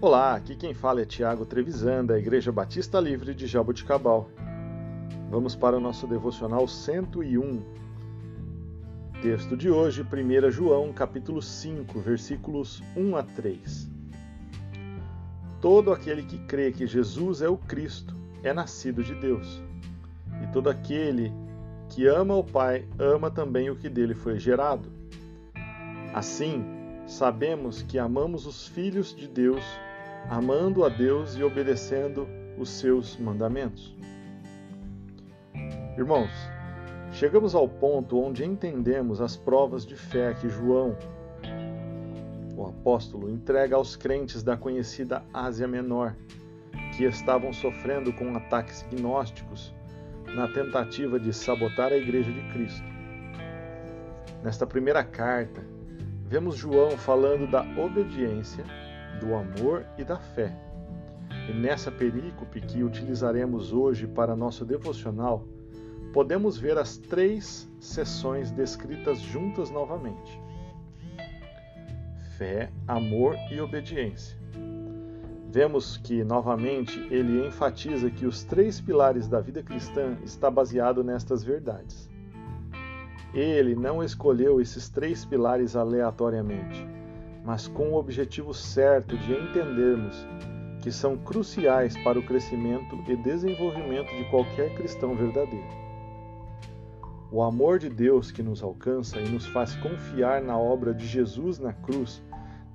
Olá, aqui quem fala é Tiago Trevisan, da Igreja Batista Livre de Jaboticabal. Vamos para o nosso devocional 101. Texto de hoje, 1 João, capítulo 5, versículos 1 a 3. Todo aquele que crê que Jesus é o Cristo é nascido de Deus. E todo aquele que ama o Pai ama também o que dele foi gerado. Assim, sabemos que amamos os filhos de Deus amando a Deus e obedecendo os seus mandamentos. Irmãos, chegamos ao ponto onde entendemos as provas de fé que João, o apóstolo, entrega aos crentes da conhecida Ásia Menor, que estavam sofrendo com ataques gnósticos na tentativa de sabotar a Igreja de Cristo. Nesta primeira carta, vemos João falando da obediência do amor e da fé. E nessa perícope que utilizaremos hoje para nosso devocional, podemos ver as três sessões descritas juntas novamente: fé, amor e obediência. Vemos que, novamente, ele enfatiza que os três pilares da vida cristã está baseado nestas verdades. Ele não escolheu esses três pilares aleatoriamente mas com o objetivo certo de entendermos que são cruciais para o crescimento e desenvolvimento de qualquer cristão verdadeiro. O amor de Deus que nos alcança e nos faz confiar na obra de Jesus na cruz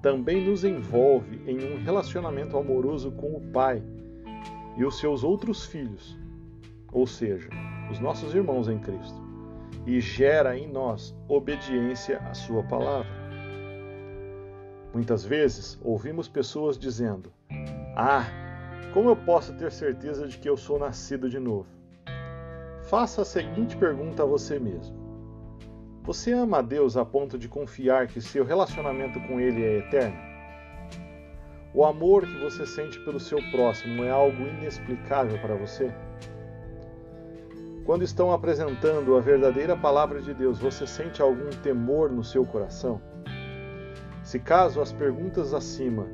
também nos envolve em um relacionamento amoroso com o Pai e os seus outros filhos, ou seja, os nossos irmãos em Cristo, e gera em nós obediência à Sua palavra. Muitas vezes ouvimos pessoas dizendo: Ah, como eu posso ter certeza de que eu sou nascido de novo? Faça a seguinte pergunta a você mesmo: Você ama a Deus a ponto de confiar que seu relacionamento com Ele é eterno? O amor que você sente pelo seu próximo é algo inexplicável para você? Quando estão apresentando a verdadeira palavra de Deus, você sente algum temor no seu coração? Se caso as perguntas acima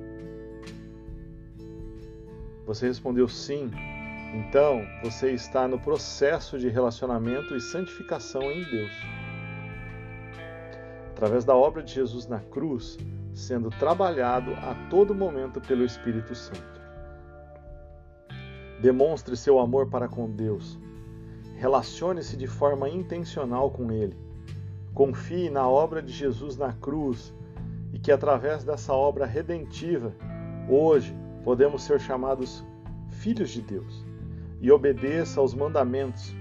você respondeu sim, então você está no processo de relacionamento e santificação em Deus. Através da obra de Jesus na cruz, sendo trabalhado a todo momento pelo Espírito Santo. Demonstre seu amor para com Deus. Relacione-se de forma intencional com Ele. Confie na obra de Jesus na cruz e que através dessa obra redentiva, hoje podemos ser chamados filhos de Deus e obedeça aos mandamentos.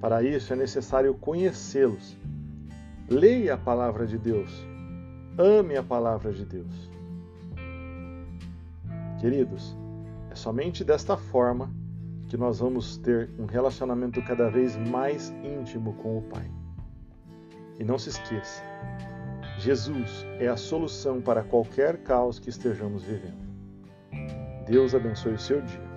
Para isso é necessário conhecê-los. Leia a palavra de Deus. Ame a palavra de Deus. Queridos, é somente desta forma que nós vamos ter um relacionamento cada vez mais íntimo com o Pai. E não se esqueça, Jesus é a solução para qualquer caos que estejamos vivendo. Deus abençoe o seu dia.